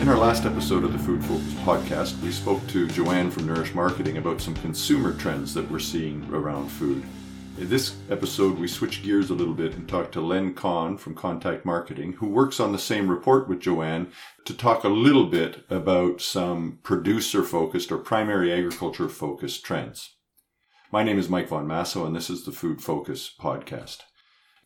In our last episode of the Food Focus podcast, we spoke to Joanne from Nourish Marketing about some consumer trends that we're seeing around food. In this episode, we switch gears a little bit and talk to Len Kahn from Kahntact Marketing, who works on the same report with Joanne, to talk a little bit about some producer focused or primary agriculture focused trends. My name is Mike Von Massow, and this is the Food Focus podcast.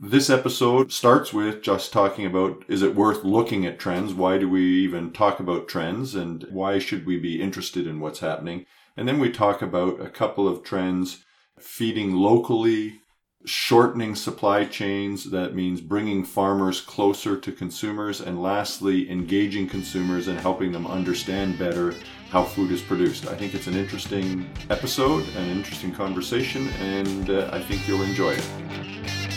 This episode starts with just talking about is it worth looking at trends? Why do we even talk about trends? And why should we be interested in what's happening? And then we talk about a couple of trends feeding locally, shortening supply chains. That means bringing farmers closer to consumers. And lastly, engaging consumers and helping them understand better how food is produced. I think it's an interesting episode, an interesting conversation, and uh, I think you'll enjoy it.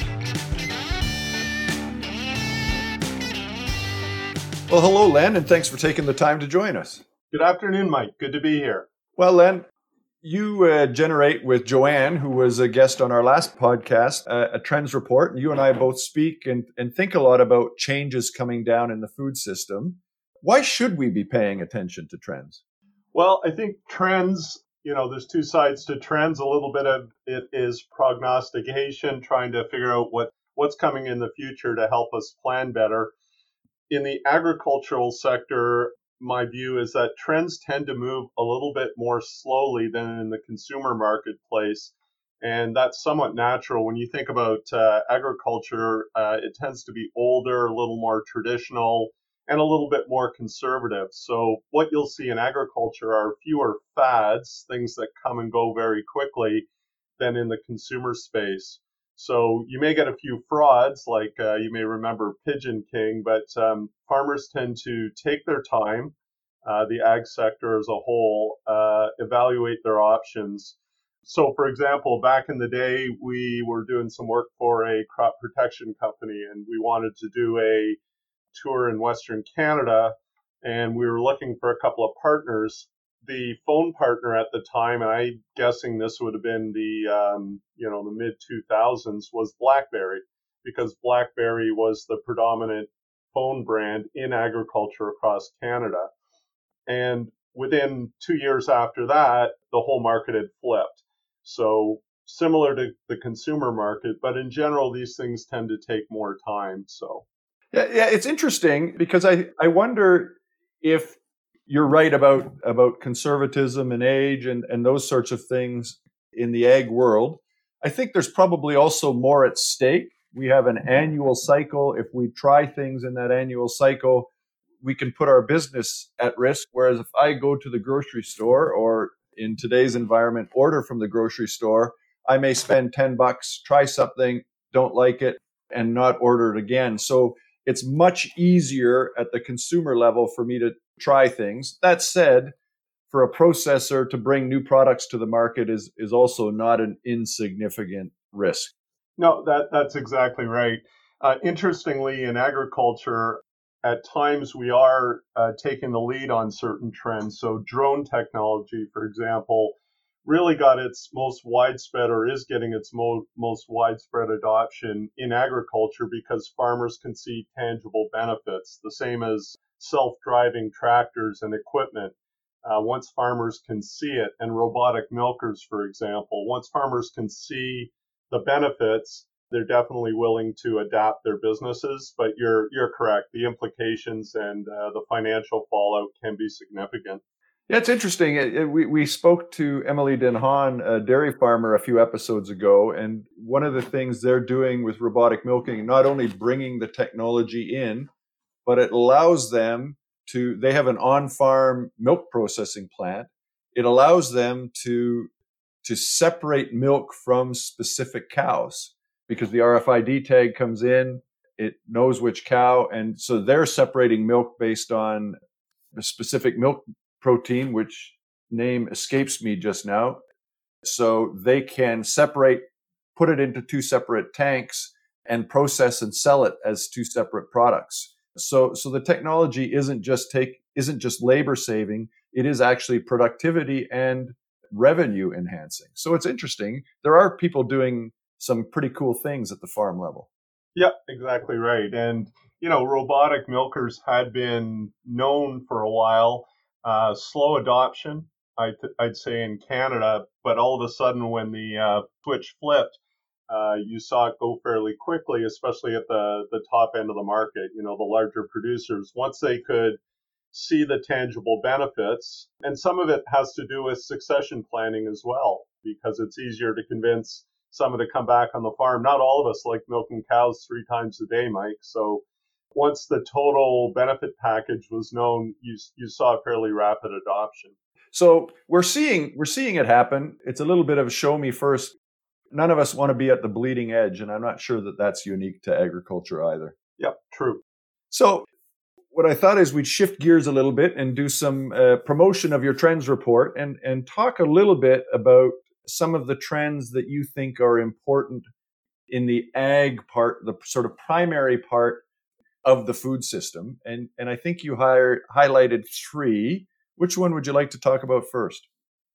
Well, hello, Len, and thanks for taking the time to join us. Good afternoon, Mike. Good to be here. Well, Len, you uh, generate with Joanne, who was a guest on our last podcast, uh, a trends report, and you and I both speak and, and think a lot about changes coming down in the food system. Why should we be paying attention to trends? Well, I think trends, you know, there's two sides to trends. A little bit of it is prognostication, trying to figure out what, what's coming in the future to help us plan better in the agricultural sector, my view is that trends tend to move a little bit more slowly than in the consumer marketplace. And that's somewhat natural. When you think about uh, agriculture, uh, it tends to be older, a little more traditional, and a little bit more conservative. So, what you'll see in agriculture are fewer fads, things that come and go very quickly, than in the consumer space. So you may get a few frauds, like uh, you may remember Pigeon King, but um, farmers tend to take their time, uh, the ag sector as a whole, uh, evaluate their options. So, for example, back in the day, we were doing some work for a crop protection company, and we wanted to do a tour in Western Canada, and we were looking for a couple of partners the phone partner at the time, and I'm guessing this would have been the um, you know the mid 2000s, was BlackBerry because BlackBerry was the predominant phone brand in agriculture across Canada. And within two years after that, the whole market had flipped. So similar to the consumer market, but in general, these things tend to take more time. So yeah, yeah, it's interesting because I I wonder if you're right about about conservatism and age and and those sorts of things in the ag world. I think there's probably also more at stake. We have an mm-hmm. annual cycle. If we try things in that annual cycle, we can put our business at risk. Whereas if I go to the grocery store or in today's environment, order from the grocery store, I may spend 10 bucks, try something, don't like it, and not order it again. So it's much easier at the consumer level for me to try things. That said, for a processor to bring new products to the market is is also not an insignificant risk. No, that that's exactly right. Uh, interestingly, in agriculture, at times we are uh, taking the lead on certain trends. So drone technology, for example, really got its most widespread or is getting its mo- most widespread adoption in agriculture because farmers can see tangible benefits. The same as self-driving tractors and equipment uh, once farmers can see it and robotic milkers for example once farmers can see the benefits they're definitely willing to adapt their businesses but you're you're correct the implications and uh, the financial fallout can be significant yeah, it's interesting. It, it, we, we spoke to Emily Denhaan, a dairy farmer, a few episodes ago, and one of the things they're doing with robotic milking, not only bringing the technology in, but it allows them to, they have an on farm milk processing plant. It allows them to, to separate milk from specific cows because the RFID tag comes in, it knows which cow. And so they're separating milk based on specific milk protein, which name escapes me just now. So they can separate, put it into two separate tanks and process and sell it as two separate products. So, so the technology isn't just take, isn't just labor saving. It is actually productivity and revenue enhancing. So it's interesting. There are people doing some pretty cool things at the farm level. Yeah, exactly right. And you know, robotic milkers had been known for a while. Uh, slow adoption, I'd, I'd say, in Canada, but all of a sudden, when the uh, switch flipped, uh, you saw it go fairly quickly, especially at the, the top end of the market. You know, the larger producers, once they could see the tangible benefits, and some of it has to do with succession planning as well, because it's easier to convince someone to come back on the farm. Not all of us like milking cows three times a day, Mike. So once the total benefit package was known, you you saw a fairly rapid adoption. So we're seeing we're seeing it happen. It's a little bit of show me first. None of us want to be at the bleeding edge, and I'm not sure that that's unique to agriculture either. Yep, true. So what I thought is we'd shift gears a little bit and do some uh, promotion of your trends report and and talk a little bit about some of the trends that you think are important in the ag part, the sort of primary part of the food system. And, and I think you hired, highlighted three. Which one would you like to talk about first?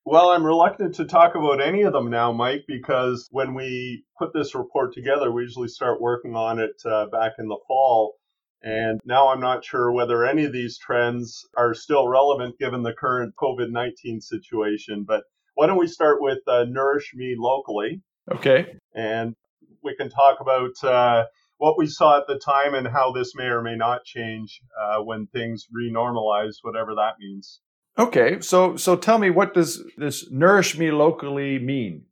Well, I'm reluctant to talk about any of them now, Mike, because when we put this report together, we usually start working on it uh, back in the fall. And now I'm not sure whether any of these trends are still relevant given the current COVID 19 situation. But why don't we start with uh, Nourish Me locally? Okay. And we can talk about uh, what we saw at the time and how this may or may not change uh, when things renormalize, whatever that means. Okay, so so tell me, what does this nourish me locally mean?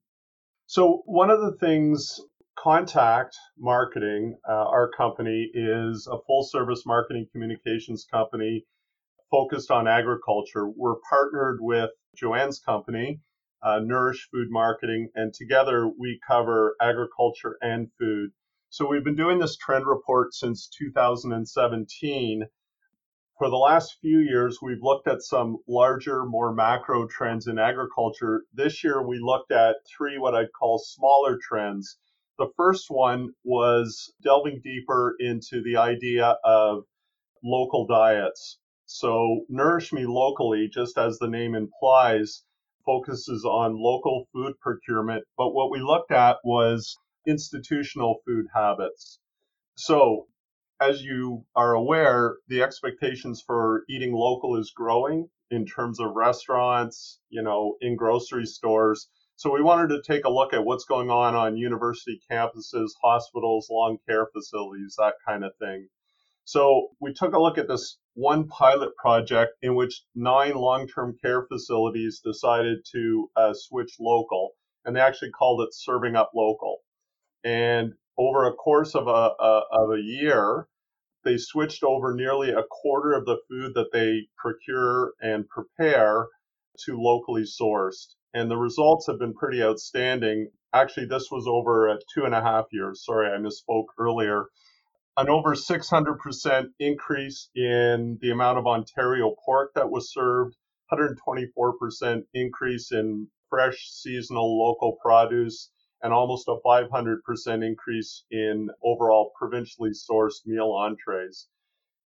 So one of the things Kahntact Marketing, uh, our company, is a full service marketing communications company focused on agriculture. We're partnered with Joanne's company, uh, Nourish Food Marketing, and together we cover agriculture and food. So we've been doing this trend report since 2017. For the last few years, we've looked at some larger, more macro trends in agriculture. This year, we looked at three what I'd call smaller trends. The first one was delving deeper into the idea of local diets. So, Nourish Me Locally, just as the name implies, focuses on local food procurement. But what we looked at was institutional food habits. So, as you are aware, the expectations for eating local is growing in terms of restaurants, you know, in grocery stores. So we wanted to take a look at what's going on on university campuses, hospitals, long care facilities, that kind of thing. So we took a look at this one pilot project in which nine long-term care facilities decided to uh, switch local, and they actually called it Serving Up Local. And over a course of a, a, of a year, they switched over nearly a quarter of the food that they procure and prepare to locally sourced. And the results have been pretty outstanding. Actually, this was over two and a half years. Sorry, I misspoke earlier. An over 600% increase in the amount of Ontario pork that was served, 124% increase in fresh seasonal local produce, and almost a 500% increase in overall provincially sourced meal entrees.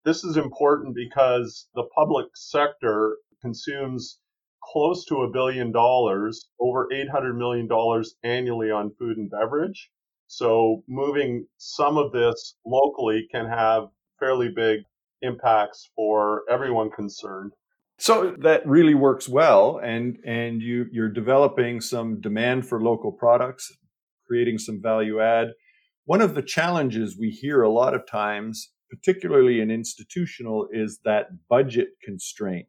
This is important because the public sector consumes close to a billion dollars, over $800 million annually on food and beverage. So moving some of this locally can have fairly big impacts for everyone concerned. So that really works well, and and you you're developing some demand for local products, creating some value add. One of the challenges we hear a lot of times, particularly in institutional, is that budget constraint.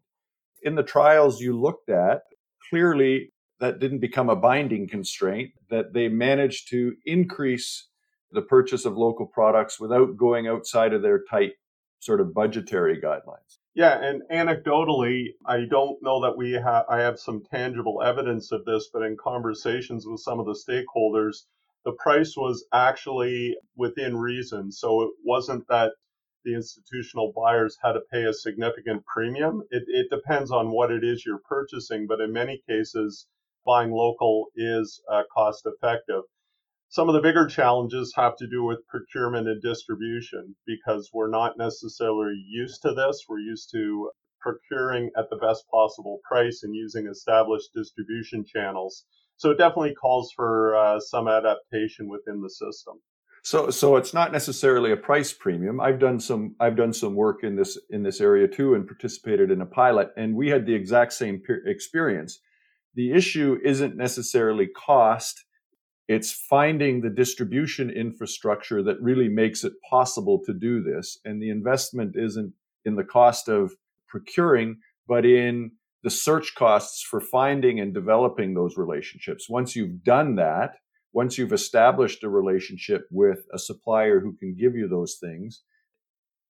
In the trials you looked at, clearly that didn't become a binding constraint. That they managed to increase the purchase of local products without going outside of their tight sort of budgetary guidelines. Yeah, and anecdotally, I don't know that we have I have some tangible evidence of this, but in conversations with some of the stakeholders, the price was actually within reason. So it wasn't that the institutional buyers had to pay a significant premium. It, it depends on what it is you're purchasing, but in many cases, buying local is uh, cost effective. Some of the bigger challenges have to do with procurement and distribution because we're not necessarily used to this. We're used to procuring at the best possible price and using established distribution channels. So it definitely calls for uh, some adaptation within the system. So, so it's not necessarily a price premium. I've done some, I've done some work in this in this area too, and participated in a pilot, and we had the exact same experience. The issue isn't necessarily cost; it's finding the distribution infrastructure that really makes it possible to do this. And the investment isn't in the cost of procuring, but in the search costs for finding and developing those relationships. Once you've done that, once you've established a relationship with a supplier who can give you those things,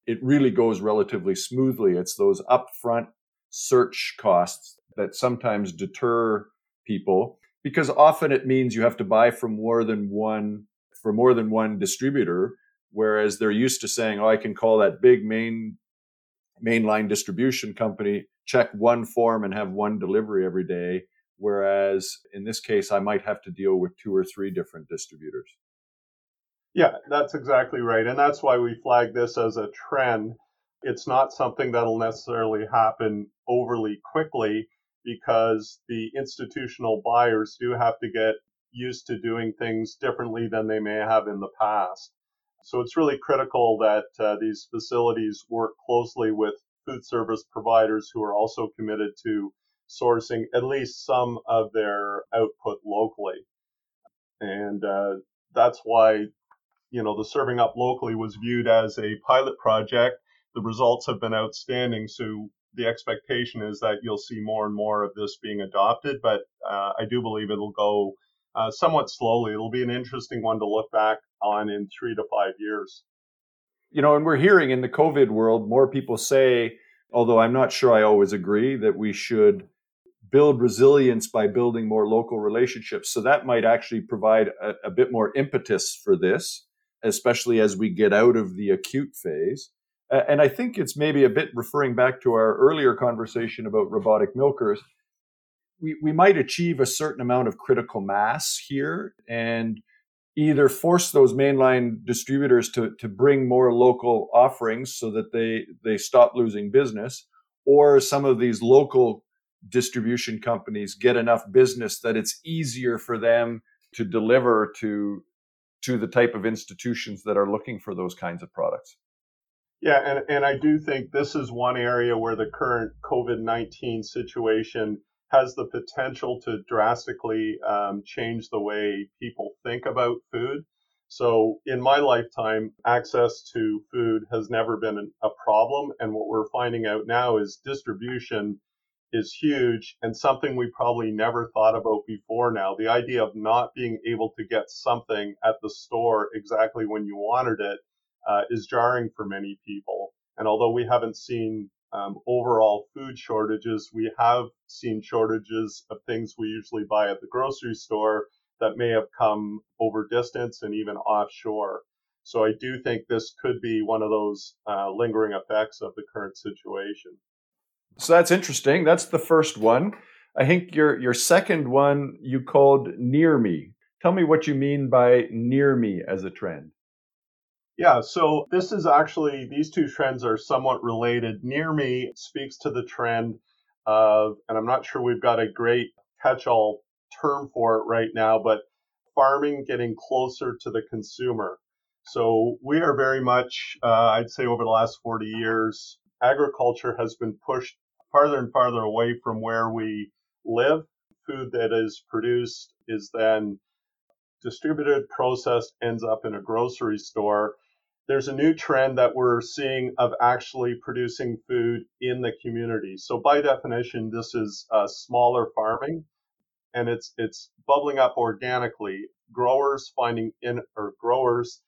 it really goes relatively smoothly. It's those upfront search costs that sometimes deter people because often it means you have to buy from more than one for more than one distributor whereas they're used to saying oh i can call that big main mainline distribution company check one form and have one delivery every day. Whereas in this case, I might have to deal with two or three different distributors. Yeah, that's exactly right. And that's why we flag this as a trend. It's not something that'll necessarily happen overly quickly because the institutional buyers do have to get used to doing things differently than they may have in the past. So it's really critical that uh, these facilities work closely with food service providers who are also committed to sourcing at least some of their output locally. And uh, that's why, you know, the serving up locally was viewed as a pilot project. The results have been outstanding. So the expectation is that you'll see more and more of this being adopted, but uh, I do believe it'll go uh, somewhat slowly. It'll be an interesting one to look back on in three to five years you know, and we're hearing in the COVID world more people say, although I'm not sure I always agree, that we should build resilience by building more local relationships. So that might actually provide a, a bit more impetus for this, especially as we get out of the acute phase. And I think it's maybe a bit referring back to our earlier conversation about robotic milkers. We, we might achieve a certain amount of critical mass here and either force those mainline distributors to, to bring more local offerings so that they, they stop losing business, or some of these local distribution companies get enough business that it's easier for them to deliver to to the type of institutions that are looking for those kinds of products. Yeah, and, and I do think this is one area where the current COVID 19 situation has the potential to drastically um, change the way people think about food. So, in my lifetime, access to food has never been a problem. And what we're finding out now is distribution is huge and something we probably never thought about before now. The idea of not being able to get something at the store exactly when you wanted it uh, is jarring for many people. And although we haven't seen um, overall food shortages. We have seen shortages of things we usually buy at the grocery store that may have come over distance and even offshore. So I do think this could be one of those uh, lingering effects of the current situation. So that's interesting. That's the first one. I think your your second one you called near me. Tell me what you mean by near me as a trend. Yeah, so this is actually, these two trends are somewhat related. Near me speaks to the trend of, and I'm not sure we've got a great catch all term for it right now, but farming getting closer to the consumer. So we are very much, uh, I'd say over the last 40 years, agriculture has been pushed farther and farther away from where we live. Food that is produced is then distributed, processed, ends up in a grocery store there's a new trend that we're seeing of actually producing food in the community. So by definition, this is uh, smaller farming, and it's it's bubbling up organically. Growers finding in or growers,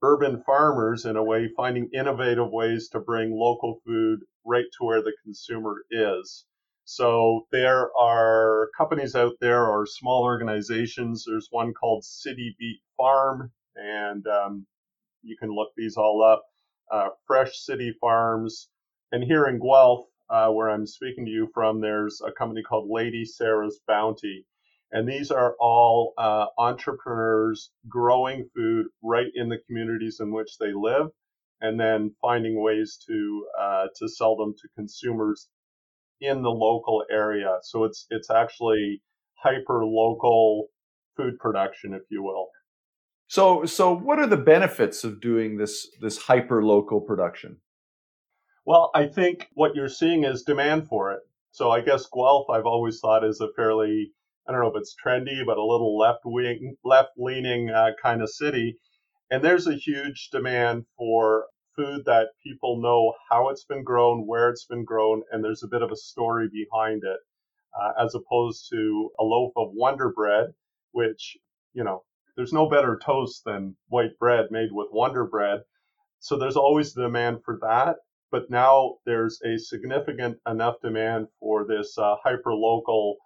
urban farmers in a way finding innovative ways to bring local food right to where the consumer is. So there are companies out there or small organizations. There's one called City Beat Farm, and um, you can look these all up. Uh, Fresh City Farms. And here in Guelph, uh, where I'm speaking to you from, there's a company called Lady Sarah's Bounty. And these are all uh, entrepreneurs growing food right in the communities in which they live, and then finding ways to uh, to sell them to consumers in the local area. So it's it's actually hyper local food production, if you will. So, so what are the benefits of doing this this hyper local production? Well, I think what you're seeing is demand for it. So I guess Guelph, I've always thought is a fairly, I don't know if it's trendy, but a little left wing, left leaning uh, kind of city. And there's a huge demand for food that people know how it's been grown, where it's been grown, and there's a bit of a story behind it, uh, as opposed to a loaf of Wonder Bread, which, you know, there's no better toast than white bread made with Wonder Bread. So there's always demand for that. But now there's a significant enough demand for this uh, hyper local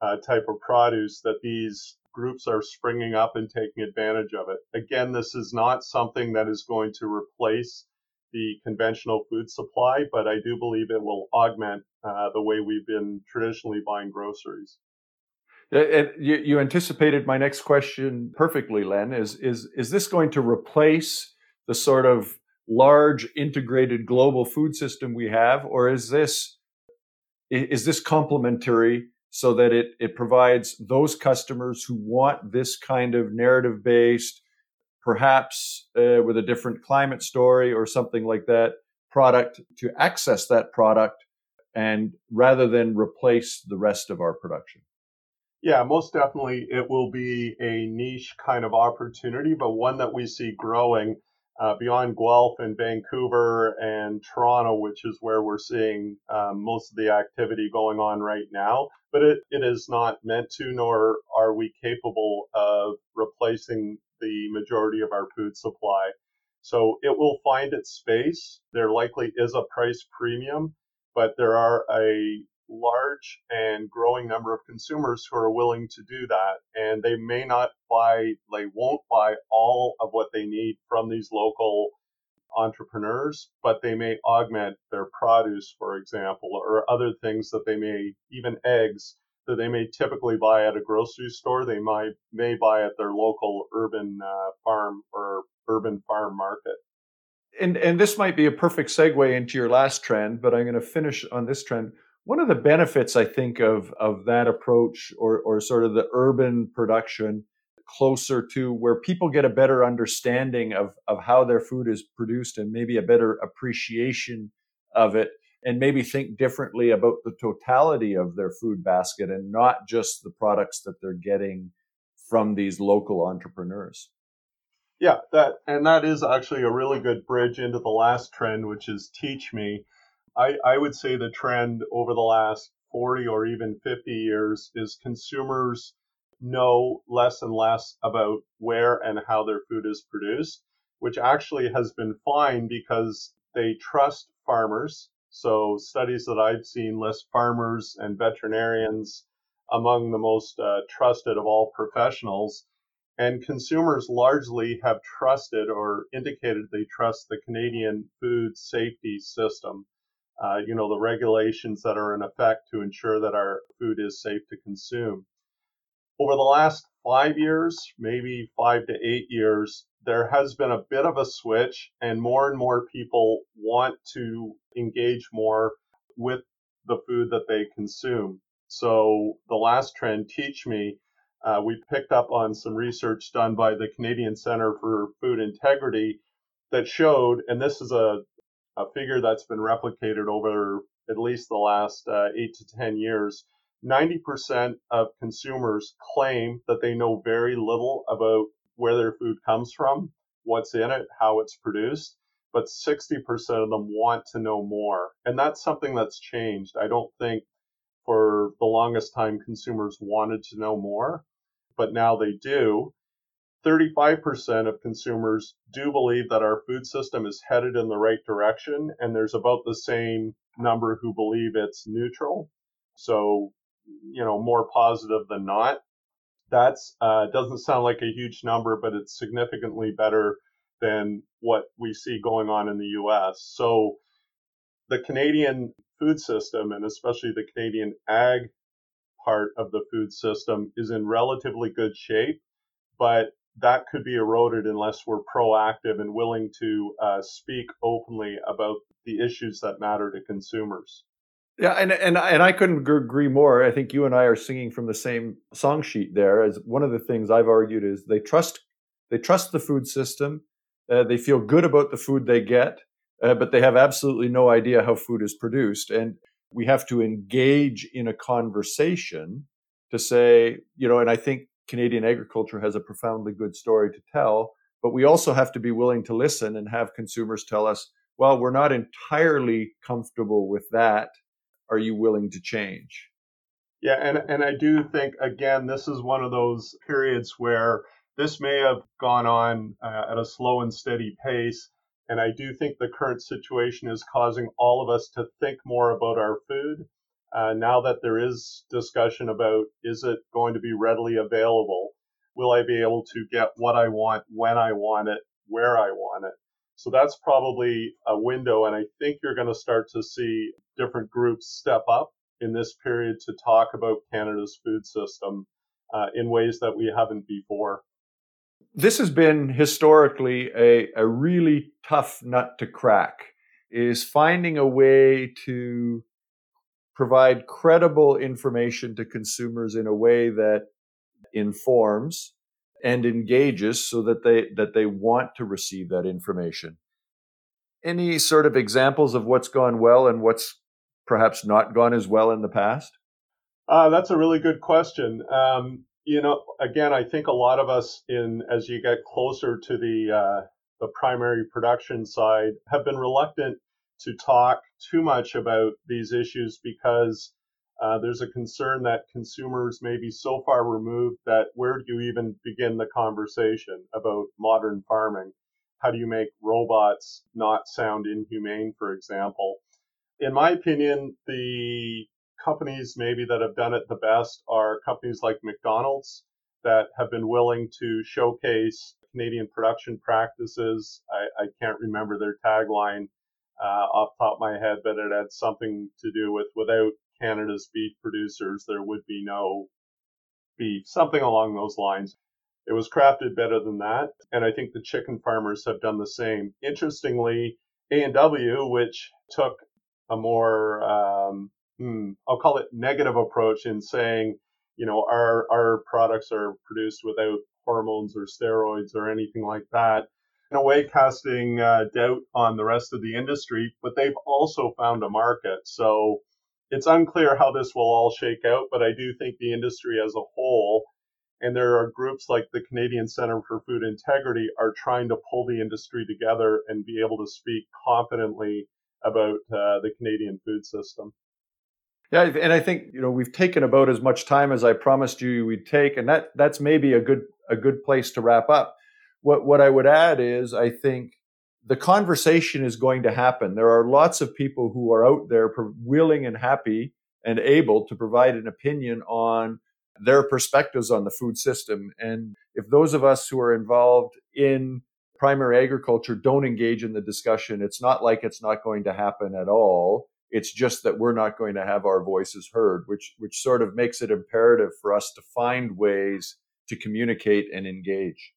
uh, type of produce that these groups are springing up and taking advantage of it. Again, this is not something that is going to replace the conventional food supply, but I do believe it will augment uh, the way we've been traditionally buying groceries. You, you anticipated my next question perfectly, Len. Is is is this going to replace the sort of large integrated global food system we have, or is this is this complementary so that it it provides those customers who want this kind of narrative based perhaps uh, with a different climate story or something like that product to access that product and rather than replace the rest of our production yeah most definitely it will be a niche kind of opportunity but one that we see growing uh, beyond Guelph and Vancouver and Toronto, which is where we're seeing um, most of the activity going on right now. But it, it is not meant to, nor are we capable of replacing the majority of our food supply. So it will find its space. There likely is a price premium, but there are a large and growing number of consumers who are willing to do that. And they may not buy, they won't buy all of what they need from these local entrepreneurs, but they may augment their produce, for example, or other things that they may, even eggs, that they may typically buy at a grocery store, they might may buy at their local urban uh, farm or urban farm market. And and this might be a perfect segue into your last trend, but I'm going to finish on this trend. One of the benefits I think of of that approach, or or sort of the urban production, closer to where people get a better understanding of of how their food is produced and maybe a better appreciation of it and maybe think differently about the totality of their food basket and not just the products that they're getting from these local entrepreneurs. Yeah, that and that is actually a really good bridge into the last trend, which is teach me. I, I would say the trend over the last 40 or even 50 years is consumers know less and less about where and how their food is produced, which actually has been fine because they trust farmers so studies that I've seen list farmers and veterinarians among the most uh, trusted of all professionals. And consumers largely have trusted or indicated they trust the Canadian food safety system. Uh, you know, the regulations that are in effect to ensure that our food is safe to consume. Over the last five years, maybe five to eight years, there has been a bit of a switch, and more and more people want to engage more with the food that they consume. So, the last trend, Teach Me, uh, we picked up on some research done by the Canadian Center for Food Integrity that showed, and this is a, a figure that's been replicated over at least the last uh, eight to 10 years. 90% of consumers claim that they know very little about where their food comes from, what's in it, how it's produced, but 60% of them want to know more. And that's something that's changed. I don't think for the longest time consumers wanted to know more, but now they do. 35% of consumers do believe that our food system is headed in the right direction, and there's about the same number who believe it's neutral. So you know more positive than not. That's uh, doesn't sound like a huge number, but it's significantly better than what we see going on in the U.S. So the Canadian food system, and especially the Canadian ag part of the food system, is in relatively good shape, but that could be eroded unless we're proactive and willing to uh, speak openly about the issues that matter to consumers. Yeah, and and and I couldn't agree more. I think you and I are singing from the same song sheet there. As one of the things I've argued is they trust they trust the food system, uh, they feel good about the food they get, uh, but they have absolutely no idea how food is produced. And we have to engage in a conversation to say, you know, and I think Canadian agriculture has a profoundly good story to tell, but we also have to be willing to listen and have consumers tell us, well, we're not entirely comfortable with that. Are you willing to change? Yeah, and, and I do think, again, this is one of those periods where this may have gone on uh, at a slow and steady pace. And I do think the current situation is causing all of us to think more about our food. Uh, now that there is discussion about is it going to be readily available? Will I be able to get what I want when I want it, where I want it? So that's probably a window. And I think you're going to start to see different groups step up in this period to talk about Canada's food system uh, in ways that we haven't before. This has been historically a, a really tough nut to crack is finding a way to provide credible information to consumers in a way that informs and engages so that they that they want to receive that information any sort of examples of what's gone well and what's perhaps not gone as well in the past? Uh, that's a really good question. Um, you know, again, I think a lot of us in as you get closer to the uh, the primary production side have been reluctant to talk too much about these issues because uh, there's a concern that consumers may be so far removed that where do you even begin the conversation about modern farming? How do you make robots not sound inhumane, for example? in my opinion, the companies maybe that have done it the best are companies like McDonald's that have been willing to showcase Canadian production practices. I, I can't remember their tagline uh, off top of my head, but it had something to do with without Canada's beef producers, there would be no beef, something along those lines. It was crafted better than that, and I think the chicken farmers have done the same. Interestingly, A&W, which took a more um, hmm, I'll call it negative approach in saying, you know, our our products are produced without hormones or steroids or anything like that. In a way, casting uh, doubt on the rest of the industry, but they've also found a market. So it's unclear how this will all shake out, but I do think the industry as a whole, and there are groups like the Canadian Center for Food Integrity, are trying to pull the industry together and be able to speak confidently about uh, the Canadian food system. Yeah, and I think you know we've taken about as much time as I promised you we'd take, and that that's maybe a good a good place to wrap up. What what I would add is I think the conversation is going to happen. There are lots of people who are out there willing and happy and able to provide an opinion on their perspectives on the food system. And if those of us who are involved in primary agriculture don't engage in the discussion, it's not like it's not going to happen at all. It's just that we're not going to have our voices heard, which which sort of makes it imperative for us to find ways to communicate and engage.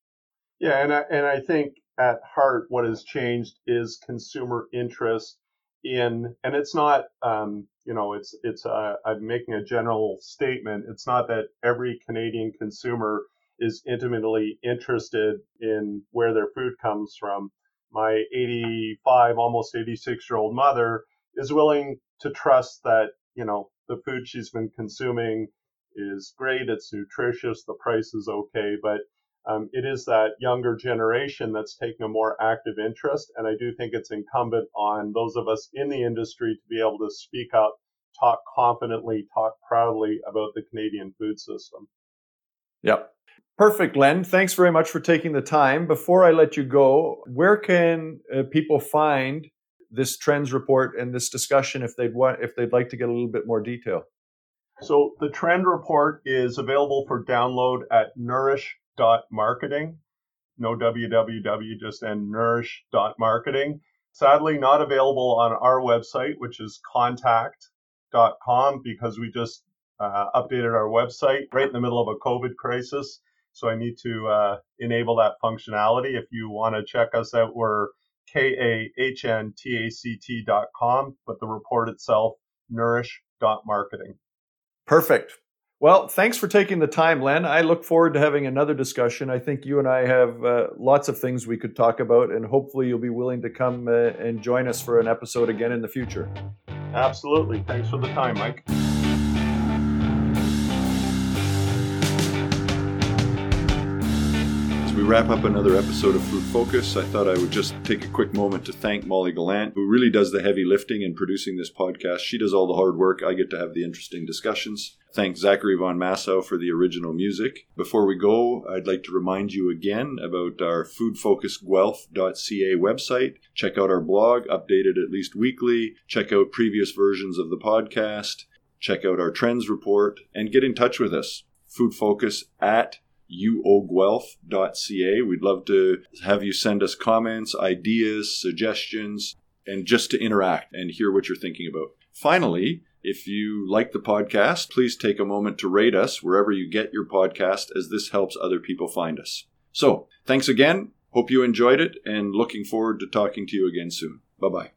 Yeah, and I, and I think at heart, what has changed is consumer interest in, and it's not, um, you know, it's it's. Uh, I'm making a general statement. It's not that every Canadian consumer is intimately interested in where their food comes from. My 85, almost 86 year old mother is willing to trust that, you know, the food she's been consuming is great, it's nutritious, the price is okay, but um, it is that younger generation that's taking a more active interest. And I do think it's incumbent on those of us in the industry to be able to speak up, talk confidently, talk proudly about the Canadian food system. Yep. Perfect, Len. Thanks very much for taking the time. Before I let you go, where can uh, people find this trends report and this discussion if they'd want if they'd like to get a little bit more detail? So the trend report is available for download at nourish.marketing. No www, just and nourish.marketing. Sadly, not available on our website, which is kahntact.com, because we just uh, updated our website right in the middle of a COVID crisis. So I need to uh, enable that functionality. If you want to check us out, we're K-A-H-N-T-A-C-T dot com, but the report itself, nourish.marketing. Perfect. Well, thanks for taking the time, Len. I look forward to having another discussion. I think you and I have uh, lots of things we could talk about, and hopefully you'll be willing to come uh, and join us for an episode again in the future. Absolutely. Thanks for the time, Mike. As we wrap up another episode of Food Focus, I thought I would just take a quick moment to thank Molly Gallant, who really does the heavy lifting in producing this podcast. She does all the hard work. I get to have the interesting discussions. Thank Zachary von Massow for the original music. Before we go, I'd like to remind you again about our foodfocusguelph.ca website. Check out our blog, updated at least weekly. Check out previous versions of the podcast. Check out our trends report and get in touch with us. Food Focus at uoguelph.ca. We'd love to have you send us comments, ideas, suggestions, and just to interact and hear what you're thinking about. Finally, if you like the podcast, please take a moment to rate us wherever you get your podcast, as this helps other people find us. So, thanks again. Hope you enjoyed it and looking forward to talking to you again soon. Bye bye.